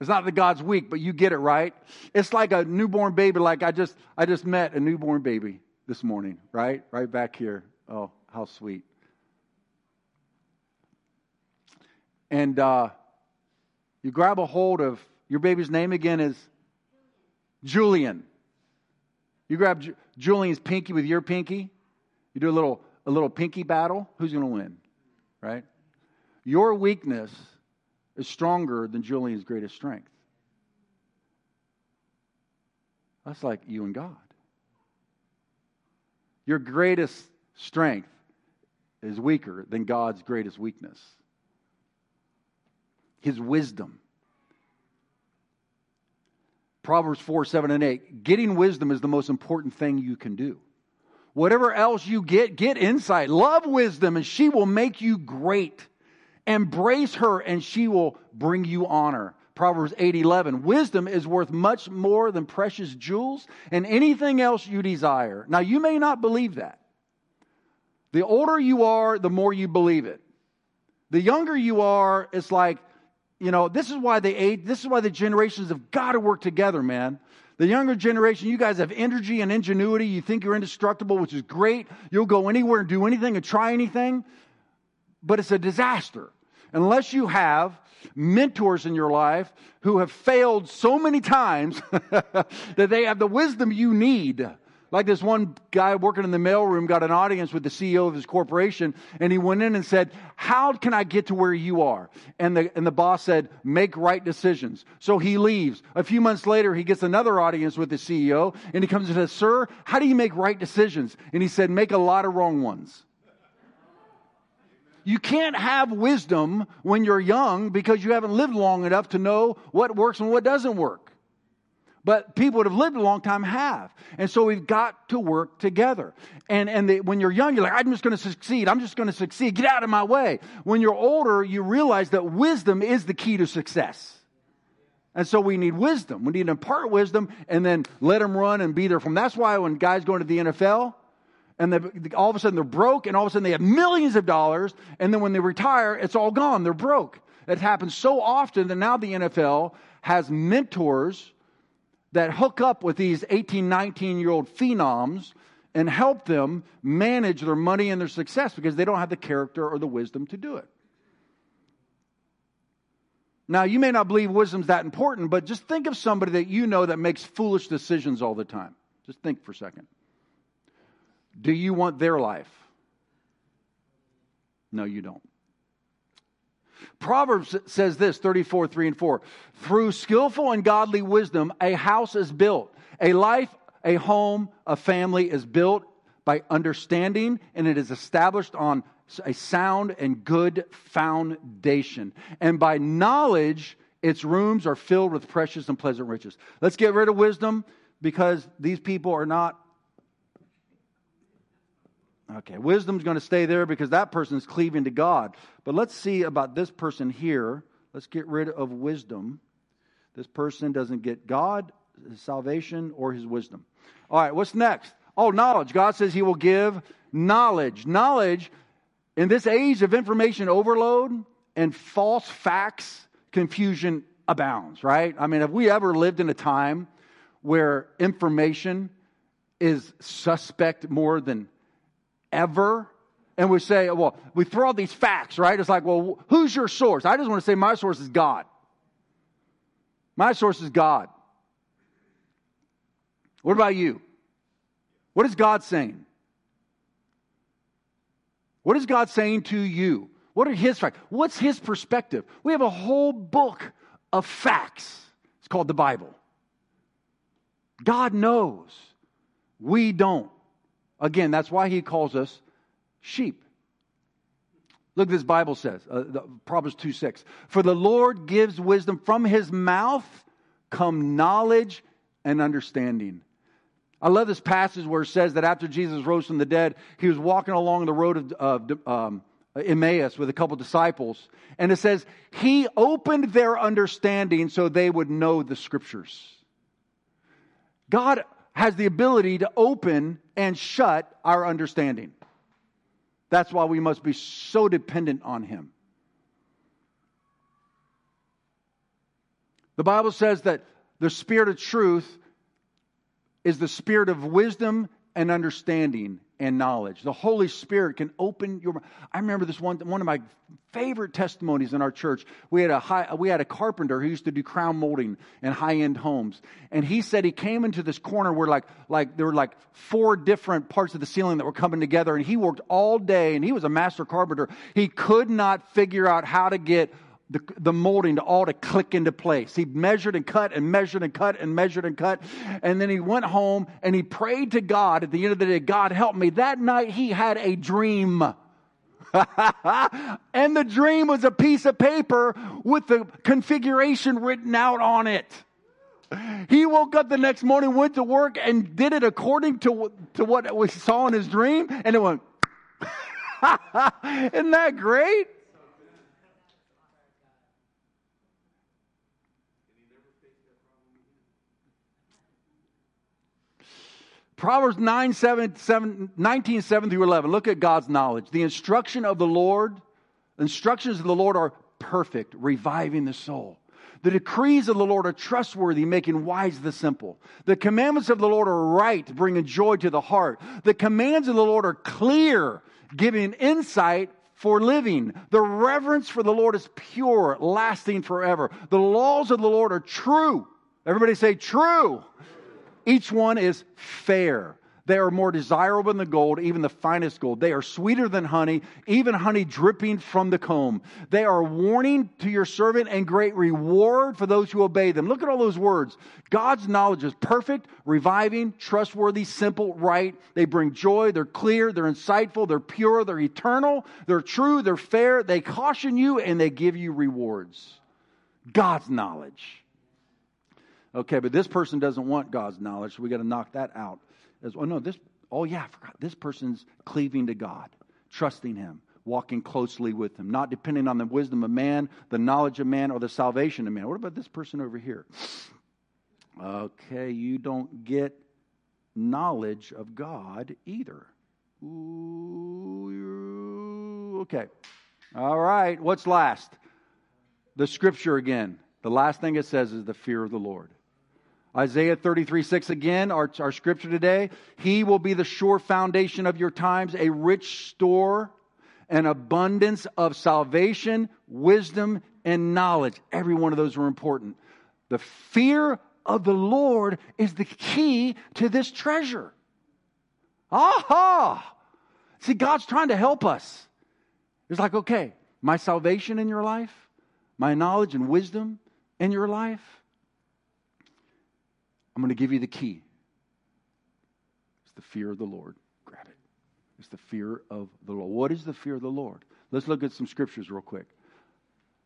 It's not that God's weak, but you get it right. It's like a newborn baby. Like I just, I just met a newborn baby this morning, right? Right back here. Oh, how sweet. And uh, you grab a hold of your baby's name again is Julian. You grab Ju- Julian's pinky with your pinky. You do a little a little pinky battle. Who's going to win? Right? Your weakness is stronger than Julian's greatest strength. That's like you and God. Your greatest strength is weaker than God's greatest weakness his wisdom. Proverbs 4, 7, and 8. Getting wisdom is the most important thing you can do. Whatever else you get, get insight. Love wisdom, and she will make you great. Embrace her, and she will bring you honor. Proverbs 8, 11. Wisdom is worth much more than precious jewels and anything else you desire. Now, you may not believe that. The older you are, the more you believe it. The younger you are, it's like, you know, this is why the age, this is why the generations have got to work together, man. The younger generation, you guys have energy and ingenuity. You think you're indestructible, which is great. You'll go anywhere and do anything and try anything, but it's a disaster. Unless you have mentors in your life who have failed so many times that they have the wisdom you need like this one guy working in the mailroom got an audience with the CEO of his corporation, and he went in and said, How can I get to where you are? And the, and the boss said, Make right decisions. So he leaves. A few months later, he gets another audience with the CEO, and he comes and says, Sir, how do you make right decisions? And he said, Make a lot of wrong ones. You can't have wisdom when you're young because you haven't lived long enough to know what works and what doesn't work. But people that have lived a long time have. And so we've got to work together. And, and they, when you're young, you're like, I'm just going to succeed. I'm just going to succeed. Get out of my way. When you're older, you realize that wisdom is the key to success. And so we need wisdom. We need to impart wisdom and then let them run and be there from. That's why when guys go into the NFL, and they, all of a sudden they're broke, and all of a sudden they have millions of dollars, and then when they retire, it's all gone. They're broke. It happens so often that now the NFL has mentors that hook up with these 18, 19 year old phenoms and help them manage their money and their success because they don't have the character or the wisdom to do it. Now, you may not believe wisdom's that important, but just think of somebody that you know that makes foolish decisions all the time. Just think for a second. Do you want their life? No, you don't. Proverbs says this 34, 3 and 4. Through skillful and godly wisdom, a house is built. A life, a home, a family is built by understanding, and it is established on a sound and good foundation. And by knowledge, its rooms are filled with precious and pleasant riches. Let's get rid of wisdom because these people are not. Okay, wisdom's going to stay there because that person is cleaving to God. But let's see about this person here. Let's get rid of wisdom. This person doesn't get God, his salvation, or his wisdom. All right, what's next? Oh, knowledge. God says he will give knowledge. Knowledge in this age of information overload and false facts, confusion abounds, right? I mean, have we ever lived in a time where information is suspect more than ever? And we say, well, we throw out these facts, right? It's like, well, who's your source? I just want to say my source is God. My source is God. What about you? What is God saying? What is God saying to you? What are his facts? What's his perspective? We have a whole book of facts. It's called the Bible. God knows. We don't. Again, that's why he calls us sheep. Look this Bible says, uh, the, Proverbs 2 6. For the Lord gives wisdom, from his mouth come knowledge and understanding. I love this passage where it says that after Jesus rose from the dead, he was walking along the road of, of um, Emmaus with a couple disciples. And it says, He opened their understanding so they would know the scriptures. God has the ability to open and shut our understanding. That's why we must be so dependent on Him. The Bible says that the Spirit of truth is the spirit of wisdom and understanding and knowledge. The Holy Spirit can open your. I remember this one. One of my favorite testimonies in our church. We had a high, we had a carpenter who used to do crown molding in high end homes, and he said he came into this corner where like like there were like four different parts of the ceiling that were coming together, and he worked all day, and he was a master carpenter. He could not figure out how to get the, the molding to all to click into place. He measured and cut and measured and cut and measured and cut. And then he went home and he prayed to God at the end of the day, God help me. That night he had a dream. and the dream was a piece of paper with the configuration written out on it. He woke up the next morning, went to work, and did it according to, to what we saw in his dream, and it went, Isn't that great? Proverbs 9, 7, 7, 19, 7 through 11. Look at God's knowledge. The instruction of the Lord, instructions of the Lord are perfect, reviving the soul. The decrees of the Lord are trustworthy, making wise the simple. The commandments of the Lord are right, bringing joy to the heart. The commands of the Lord are clear, giving insight for living. The reverence for the Lord is pure, lasting forever. The laws of the Lord are true. Everybody say true. Each one is fair. They are more desirable than the gold, even the finest gold. They are sweeter than honey, even honey dripping from the comb. They are warning to your servant and great reward for those who obey them. Look at all those words. God's knowledge is perfect, reviving, trustworthy, simple, right. They bring joy. They're clear. They're insightful. They're pure. They're eternal. They're true. They're fair. They caution you and they give you rewards. God's knowledge. Okay, but this person doesn't want God's knowledge, so we got to knock that out. As, oh, no, this, oh, yeah, I forgot. This person's cleaving to God, trusting Him, walking closely with Him, not depending on the wisdom of man, the knowledge of man, or the salvation of man. What about this person over here? Okay, you don't get knowledge of God either. Ooh, okay. All right, what's last? The scripture again. The last thing it says is the fear of the Lord. Isaiah 33 6 again, our, our scripture today. He will be the sure foundation of your times, a rich store, an abundance of salvation, wisdom, and knowledge. Every one of those are important. The fear of the Lord is the key to this treasure. Aha! See, God's trying to help us. It's like, okay, my salvation in your life, my knowledge and wisdom in your life, I'm going to give you the key. It's the fear of the Lord. Grab it. It's the fear of the Lord. What is the fear of the Lord? Let's look at some scriptures real quick.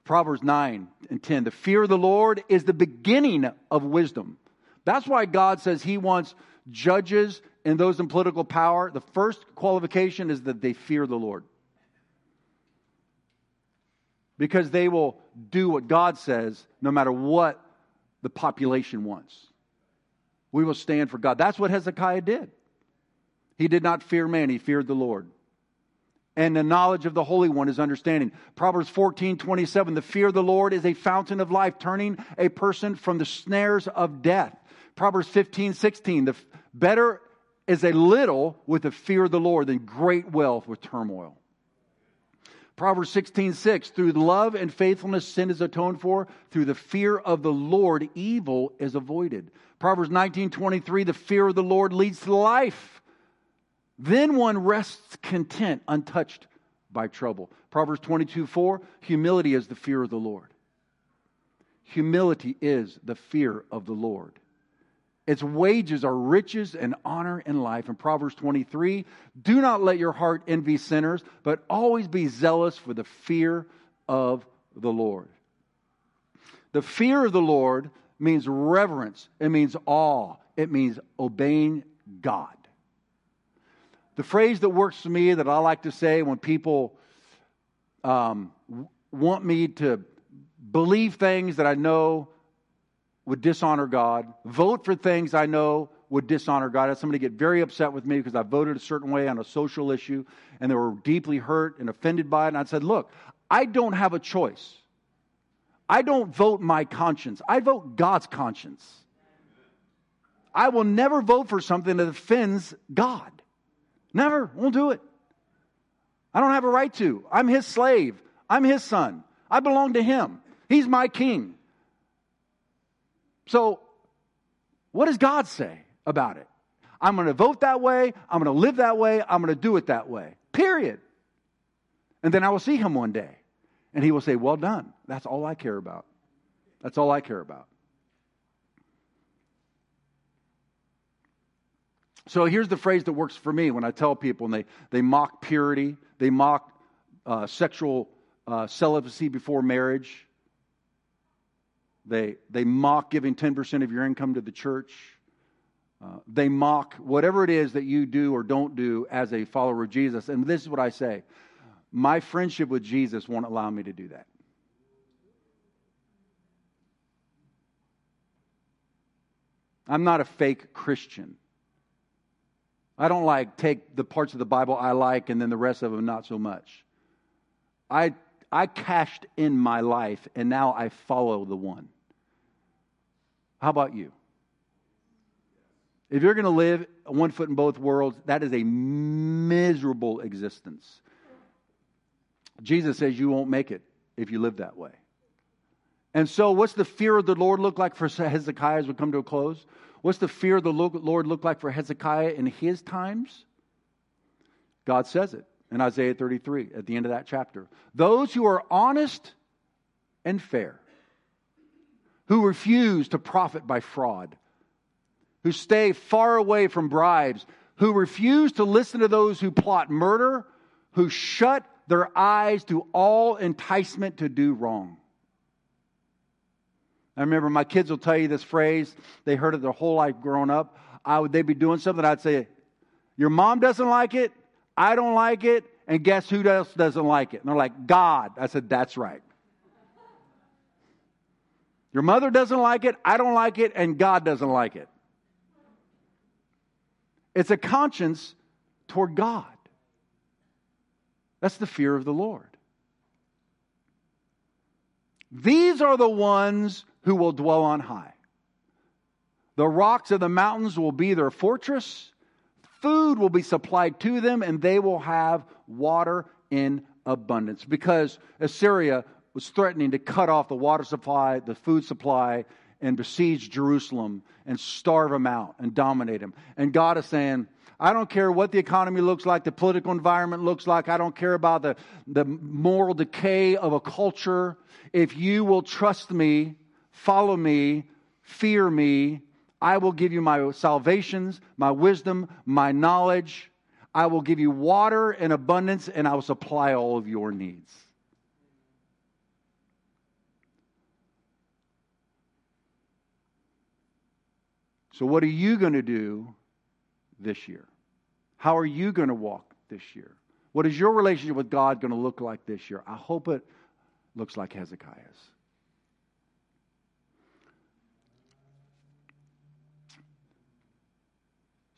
Proverbs 9 and 10. The fear of the Lord is the beginning of wisdom. That's why God says He wants judges and those in political power. The first qualification is that they fear the Lord. Because they will do what God says no matter what the population wants. We will stand for God. That's what Hezekiah did. He did not fear man, he feared the Lord and the knowledge of the Holy One is understanding. Proverbs 14, 27, the fear of the Lord is a fountain of life, turning a person from the snares of death. Proverbs 15, 16, the better is a little with the fear of the Lord than great wealth with turmoil. Proverbs 16, 6, through love and faithfulness, sin is atoned for. Through the fear of the Lord, evil is avoided. Proverbs 19, 23, the fear of the Lord leads to life then one rests content, untouched by trouble. Proverbs 22 4 humility is the fear of the Lord. Humility is the fear of the Lord. Its wages are riches and honor and life. In Proverbs 23, do not let your heart envy sinners, but always be zealous for the fear of the Lord. The fear of the Lord means reverence, it means awe, it means obeying God. The phrase that works for me that I like to say when people um, want me to believe things that I know would dishonor God, vote for things I know would dishonor God. I had somebody get very upset with me because I voted a certain way on a social issue and they were deeply hurt and offended by it. And I said, Look, I don't have a choice. I don't vote my conscience, I vote God's conscience. I will never vote for something that offends God. Never. Won't do it. I don't have a right to. I'm his slave. I'm his son. I belong to him. He's my king. So, what does God say about it? I'm going to vote that way. I'm going to live that way. I'm going to do it that way. Period. And then I will see him one day. And he will say, Well done. That's all I care about. That's all I care about. So here's the phrase that works for me when I tell people, and they, they mock purity, they mock uh, sexual uh, celibacy before marriage, they, they mock giving 10% of your income to the church. Uh, they mock whatever it is that you do or don't do as a follower of Jesus. And this is what I say my friendship with Jesus won't allow me to do that. I'm not a fake Christian. I don't like take the parts of the Bible I like and then the rest of them not so much. I, I cashed in my life and now I follow the one. How about you? If you're going to live one foot in both worlds, that is a miserable existence. Jesus says you won't make it if you live that way. And so, what's the fear of the Lord look like for Hezekiah as we come to a close? What's the fear of the Lord look like for Hezekiah in his times? God says it in Isaiah 33 at the end of that chapter. Those who are honest and fair, who refuse to profit by fraud, who stay far away from bribes, who refuse to listen to those who plot murder, who shut their eyes to all enticement to do wrong. I remember my kids will tell you this phrase. They heard it their whole life growing up. I would, they'd be doing something. I'd say, Your mom doesn't like it. I don't like it. And guess who else doesn't like it? And they're like, God. I said, That's right. Your mother doesn't like it. I don't like it. And God doesn't like it. It's a conscience toward God. That's the fear of the Lord. These are the ones who will dwell on high. The rocks of the mountains will be their fortress. Food will be supplied to them, and they will have water in abundance. Because Assyria was threatening to cut off the water supply, the food supply, and besiege Jerusalem and starve them out and dominate them. And God is saying, I don't care what the economy looks like, the political environment looks like. I don't care about the, the moral decay of a culture. If you will trust me, follow me, fear me, I will give you my salvations, my wisdom, my knowledge. I will give you water in abundance, and I will supply all of your needs. So, what are you going to do this year? How are you going to walk this year? What is your relationship with God going to look like this year? I hope it looks like Hezekiah's.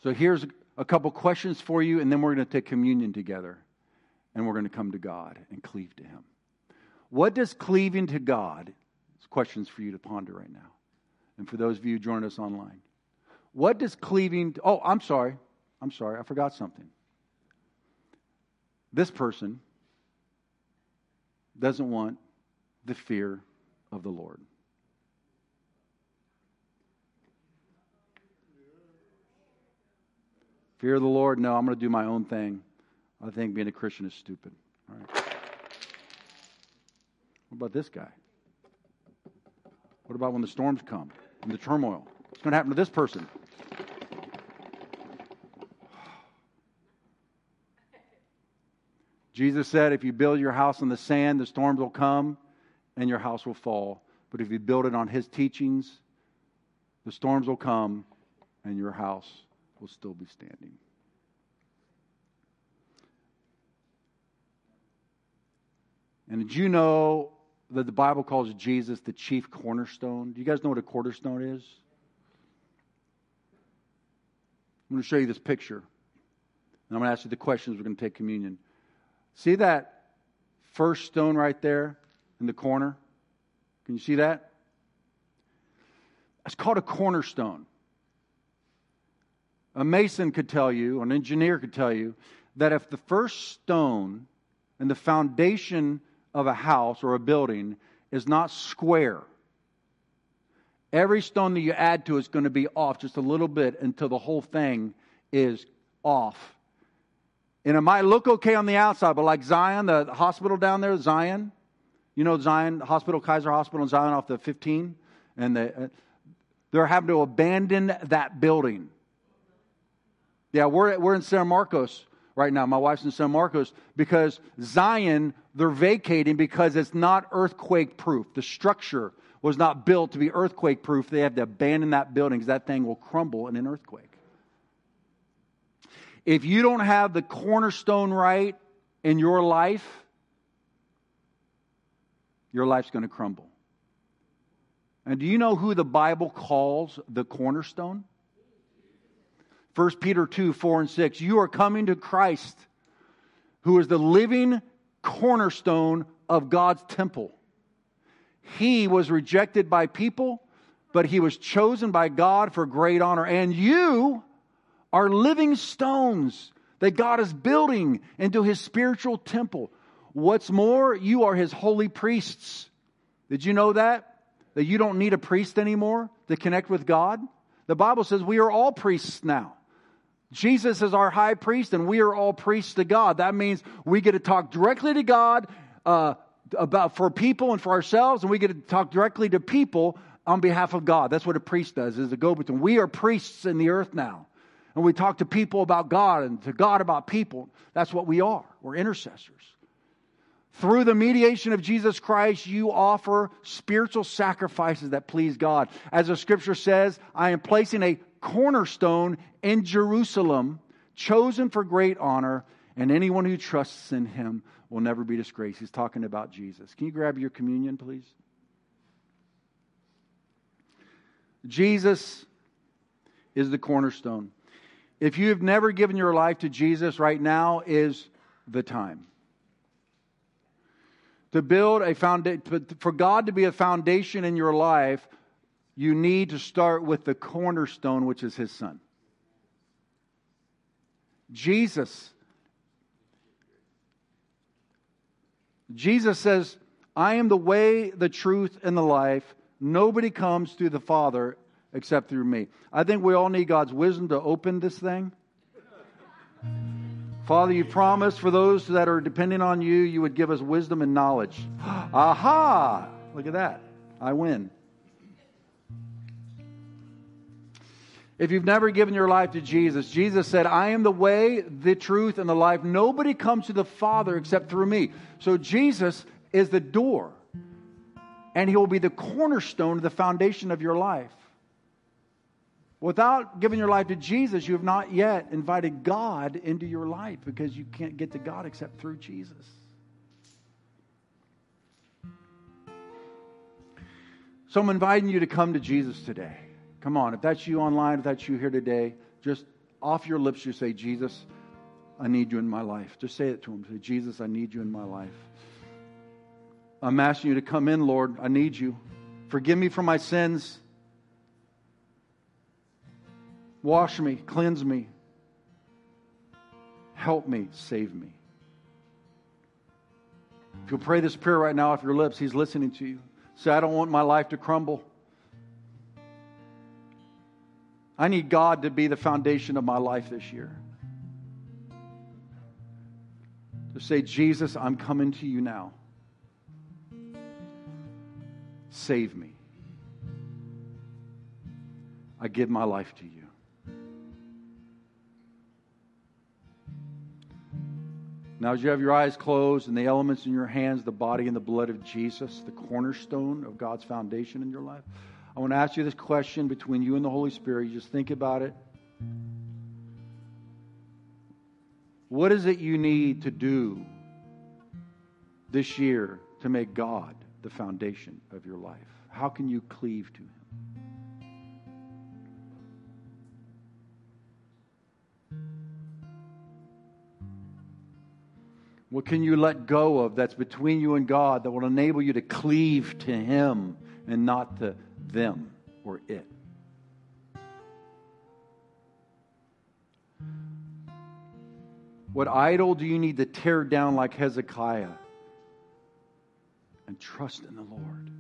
So, here's a couple questions for you, and then we're going to take communion together and we're going to come to God and cleave to Him. What does cleaving to God? It's questions for you to ponder right now. And for those of you joining us online. What does cleaving, oh, I'm sorry. I'm sorry. I forgot something. This person doesn't want the fear of the Lord. Fear of the Lord? No, I'm going to do my own thing. I think being a Christian is stupid. All right. What about this guy? What about when the storms come and the turmoil? What's going to happen to this person? Jesus said, if you build your house on the sand, the storms will come and your house will fall. But if you build it on his teachings, the storms will come and your house will still be standing. And did you know that the Bible calls Jesus the chief cornerstone? Do you guys know what a cornerstone is? I'm going to show you this picture. And I'm going to ask you the questions. We're going to take communion. See that first stone right there in the corner? Can you see that? It's called a cornerstone. A mason could tell you, an engineer could tell you, that if the first stone and the foundation of a house or a building is not square, every stone that you add to it is going to be off just a little bit until the whole thing is off and it might look okay on the outside, but like Zion, the hospital down there, Zion, you know Zion Hospital, Kaiser Hospital in Zion off the 15, and they, uh, they're having to abandon that building. Yeah, we're, we're in San Marcos right now. My wife's in San Marcos because Zion, they're vacating because it's not earthquake proof. The structure was not built to be earthquake proof. They have to abandon that building because that thing will crumble in an earthquake. If you don't have the cornerstone right in your life, your life's going to crumble. And do you know who the Bible calls the cornerstone? 1 Peter 2 4 and 6. You are coming to Christ, who is the living cornerstone of God's temple. He was rejected by people, but he was chosen by God for great honor. And you are living stones that God is building into his spiritual temple. What's more, you are his holy priests. Did you know that? That you don't need a priest anymore to connect with God? The Bible says we are all priests now. Jesus is our high priest, and we are all priests to God. That means we get to talk directly to God uh, about for people and for ourselves, and we get to talk directly to people on behalf of God. That's what a priest does, is a go-between. We are priests in the earth now and we talk to people about God and to God about people. That's what we are. We're intercessors. Through the mediation of Jesus Christ, you offer spiritual sacrifices that please God. As the scripture says, I am placing a cornerstone in Jerusalem, chosen for great honor, and anyone who trusts in him will never be disgraced. He's talking about Jesus. Can you grab your communion, please? Jesus is the cornerstone. If you have never given your life to Jesus, right now is the time. To build a foundation, for God to be a foundation in your life, you need to start with the cornerstone, which is His Son. Jesus. Jesus says, I am the way, the truth, and the life. Nobody comes to the Father except through me. I think we all need God's wisdom to open this thing. Father, you promised for those that are depending on you, you would give us wisdom and knowledge. Aha! Look at that. I win. If you've never given your life to Jesus, Jesus said, I am the way, the truth, and the life. Nobody comes to the Father except through me. So Jesus is the door, and He will be the cornerstone of the foundation of your life. Without giving your life to Jesus, you have not yet invited God into your life because you can't get to God except through Jesus. So I'm inviting you to come to Jesus today. Come on, if that's you online, if that's you here today, just off your lips, you say, Jesus, I need you in my life. Just say it to him. Say, Jesus, I need you in my life. I'm asking you to come in, Lord. I need you. Forgive me for my sins. Wash me, cleanse me. Help me, save me. If you'll pray this prayer right now off your lips, He's listening to you. Say, I don't want my life to crumble. I need God to be the foundation of my life this year. To say, Jesus, I'm coming to you now. Save me. I give my life to you. Now, as you have your eyes closed and the elements in your hands, the body and the blood of Jesus, the cornerstone of God's foundation in your life, I want to ask you this question between you and the Holy Spirit. You just think about it. What is it you need to do this year to make God the foundation of your life? How can you cleave to Him? What can you let go of that's between you and God that will enable you to cleave to Him and not to them or it? What idol do you need to tear down like Hezekiah and trust in the Lord?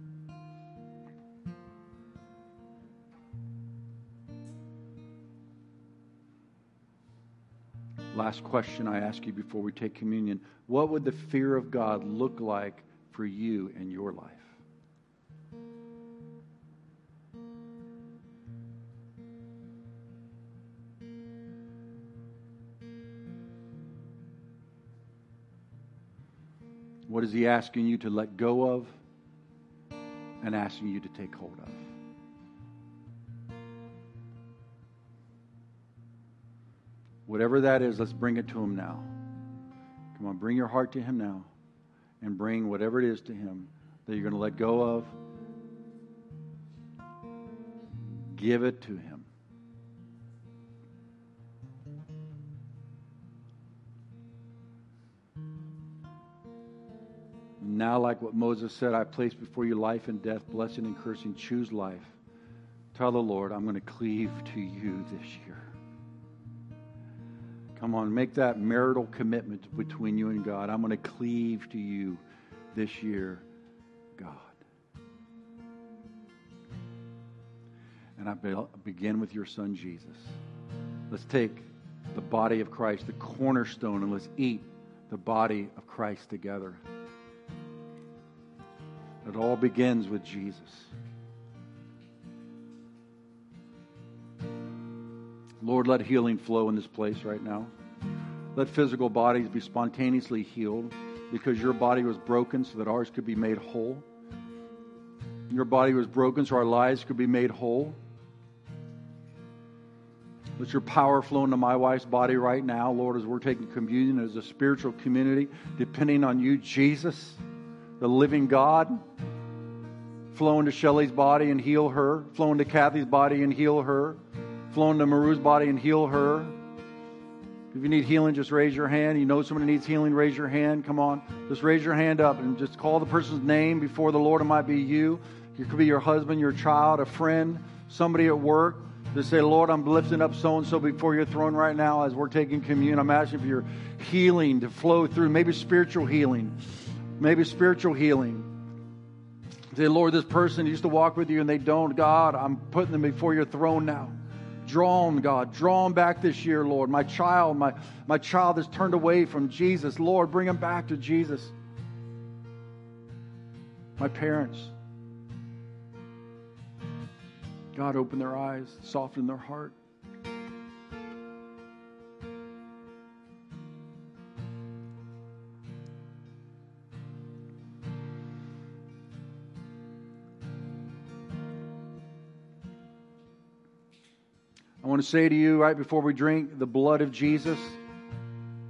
Last question I ask you before we take communion What would the fear of God look like for you in your life? What is He asking you to let go of and asking you to take hold of? Whatever that is, let's bring it to Him now. Come on, bring your heart to Him now and bring whatever it is to Him that you're going to let go of. Give it to Him. Now, like what Moses said, I place before you life and death, blessing and cursing. Choose life. Tell the Lord, I'm going to cleave to you this year. Come on, make that marital commitment between you and God. I'm going to cleave to you this year, God. And I begin with your son, Jesus. Let's take the body of Christ, the cornerstone, and let's eat the body of Christ together. It all begins with Jesus. Lord, let healing flow in this place right now. Let physical bodies be spontaneously healed because your body was broken so that ours could be made whole. Your body was broken so our lives could be made whole. Let your power flow into my wife's body right now, Lord, as we're taking communion as a spiritual community, depending on you, Jesus, the living God. Flow into Shelly's body and heal her. Flow into Kathy's body and heal her flow into Maru's body and heal her. If you need healing, just raise your hand. You know someone needs healing, raise your hand. Come on. Just raise your hand up and just call the person's name before the Lord. It might be you. It could be your husband, your child, a friend, somebody at work. Just say, Lord, I'm lifting up so and so before your throne right now as we're taking communion. I'm asking for your healing to flow through, maybe spiritual healing. Maybe spiritual healing. Say, Lord, this person used to walk with you and they don't. God, I'm putting them before your throne now. Draw them, God. Draw them back this year, Lord. My child, my, my child has turned away from Jesus. Lord, bring them back to Jesus. My parents. God, open their eyes, soften their heart. Want to say to you right before we drink the blood of Jesus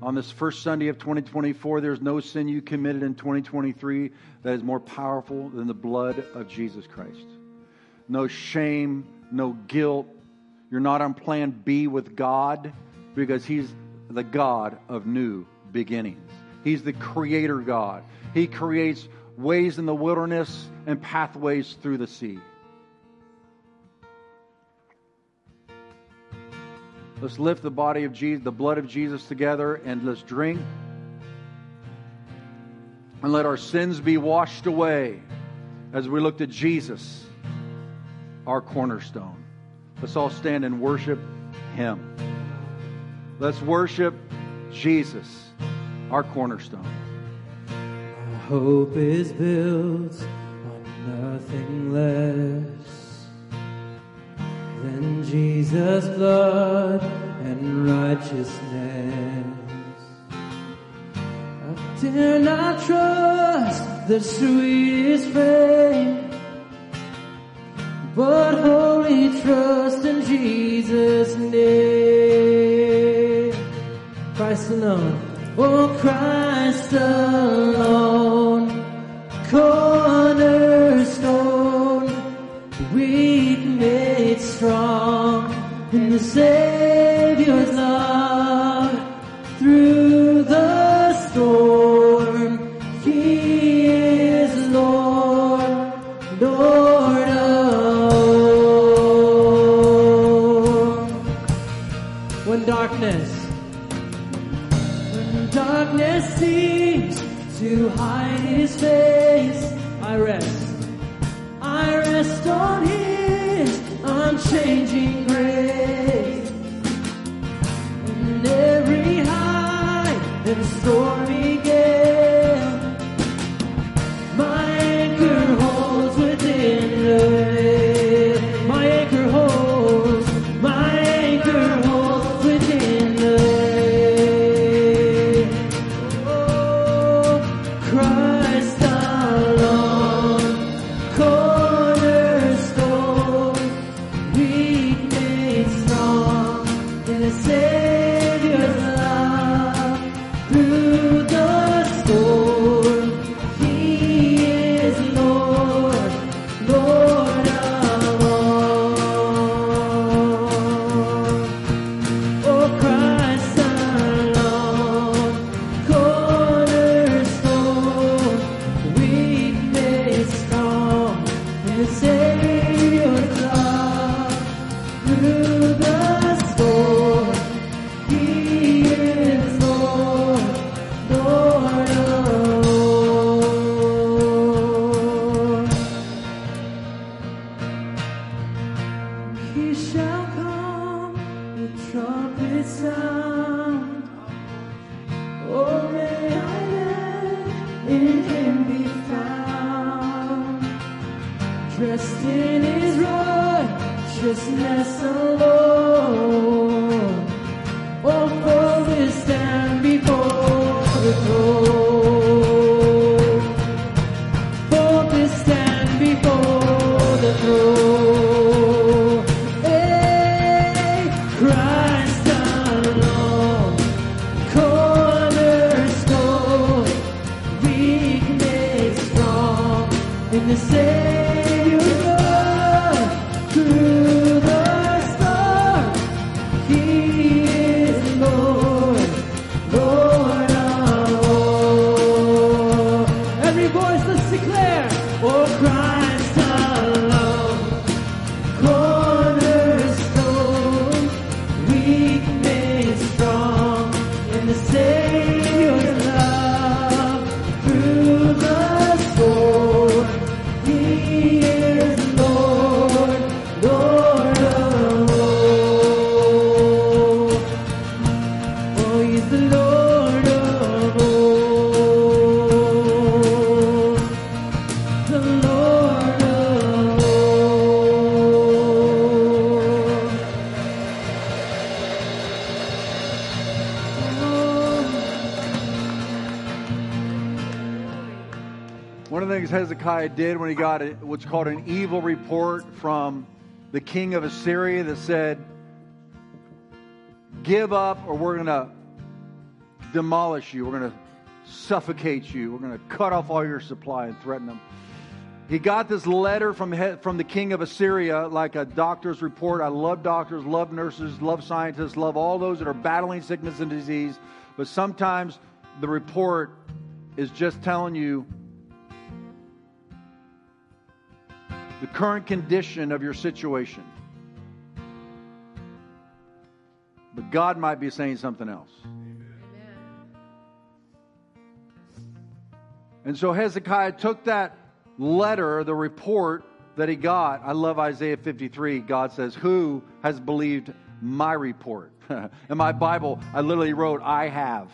on this first Sunday of 2024, there's no sin you committed in 2023 that is more powerful than the blood of Jesus Christ. No shame, no guilt. You're not on plan B with God because He's the God of new beginnings. He's the creator God. He creates ways in the wilderness and pathways through the sea. Let's lift the body of Jesus, the blood of Jesus together, and let's drink. And let our sins be washed away as we look to Jesus, our cornerstone. Let's all stand and worship Him. Let's worship Jesus, our cornerstone. My hope is built on nothing less than Jesus' blood and righteousness. I dare not trust the sweetest fame, but wholly trust in Jesus' name. Christ alone, oh Christ alone, Savior's love through the storm. He is Lord, Lord of. When darkness when darkness seems to hide his face, and with trumpet sound. Did when he got a, what's called an evil report from the king of Assyria that said, Give up, or we're going to demolish you. We're going to suffocate you. We're going to cut off all your supply and threaten them. He got this letter from, from the king of Assyria, like a doctor's report. I love doctors, love nurses, love scientists, love all those that are battling sickness and disease. But sometimes the report is just telling you the current condition of your situation. But God might be saying something else. And so Hezekiah took that letter, the report that he got. I love Isaiah 53. God says, Who has believed my report? In my Bible, I literally wrote, I have.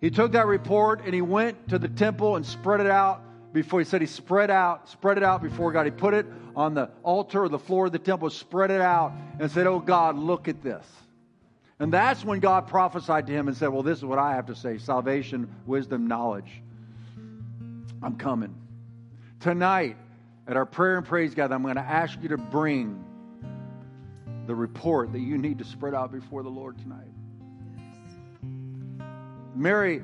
He took that report and he went to the temple and spread it out before he said he spread out, spread it out before God. He put it on the altar or the floor of the temple, spread it out, and said, Oh God, look at this. And that's when God prophesied to him and said, Well, this is what I have to say salvation, wisdom, knowledge. I'm coming. Tonight, at our prayer and praise gathering, I'm going to ask you to bring the report that you need to spread out before the Lord tonight. Mary,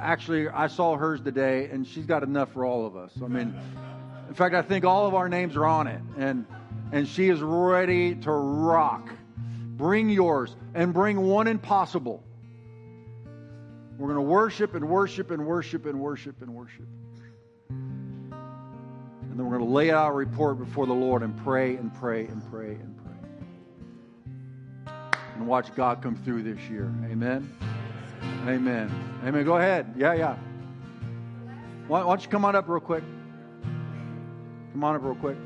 actually, I saw hers today, and she's got enough for all of us. I mean, in fact, I think all of our names are on it, and and she is ready to rock. Bring yours and bring one impossible. We're going to worship and worship and worship and worship and worship. And then we're going to lay out a report before the Lord and pray and pray and pray and pray. And watch God come through this year. Amen. Amen. Amen. Go ahead. Yeah, yeah. Why, why don't you come on up real quick? Come on up real quick.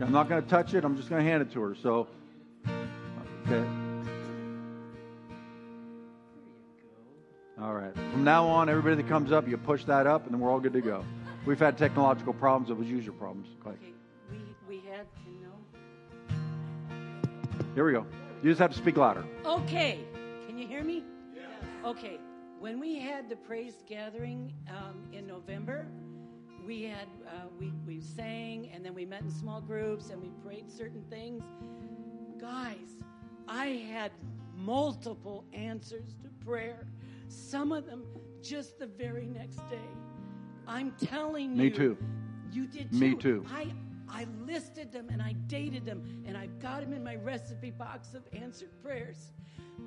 I'm not going to touch it. I'm just going to hand it to her. So, okay. All right. From now on, everybody that comes up, you push that up, and then we're all good to go. We've had technological problems. It was user problems. Okay, we, we had to know. Here we go. You just have to speak louder. Okay, can you hear me? Yeah. Okay, when we had the praise gathering um, in November, we had uh, we we sang and then we met in small groups and we prayed certain things. Guys, I had multiple answers to prayer. Some of them just the very next day. I'm telling Me you. too. You did too. Me too. I I listed them and I dated them and I've got them in my recipe box of answered prayers.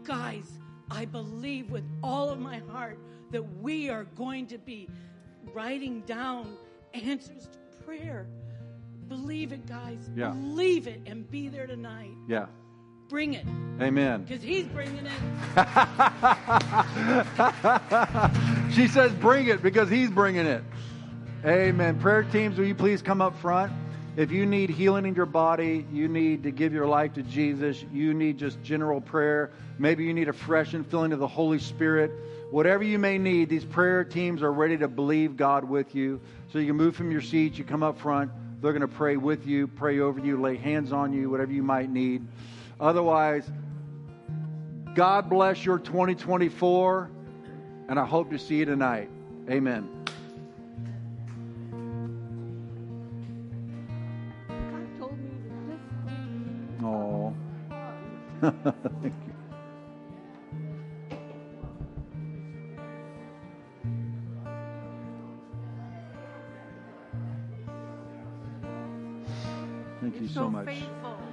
Guys, I believe with all of my heart that we are going to be writing down answers to prayer. Believe it, guys. Yeah. Believe it and be there tonight. Yeah. Bring it Amen. because he's bringing it. she says, bring it because he's bringing it. Amen. Prayer teams, will you please come up front? If you need healing in your body, you need to give your life to Jesus, you need just general prayer, maybe you need a fresh infilling of the Holy Spirit. Whatever you may need, these prayer teams are ready to believe God with you. So you can move from your seats, you come up front. They're going to pray with you, pray over you, lay hands on you, whatever you might need. Otherwise, God bless your 2024, and I hope to see you tonight. Amen. Thank you. Thank you You're so much. faithful.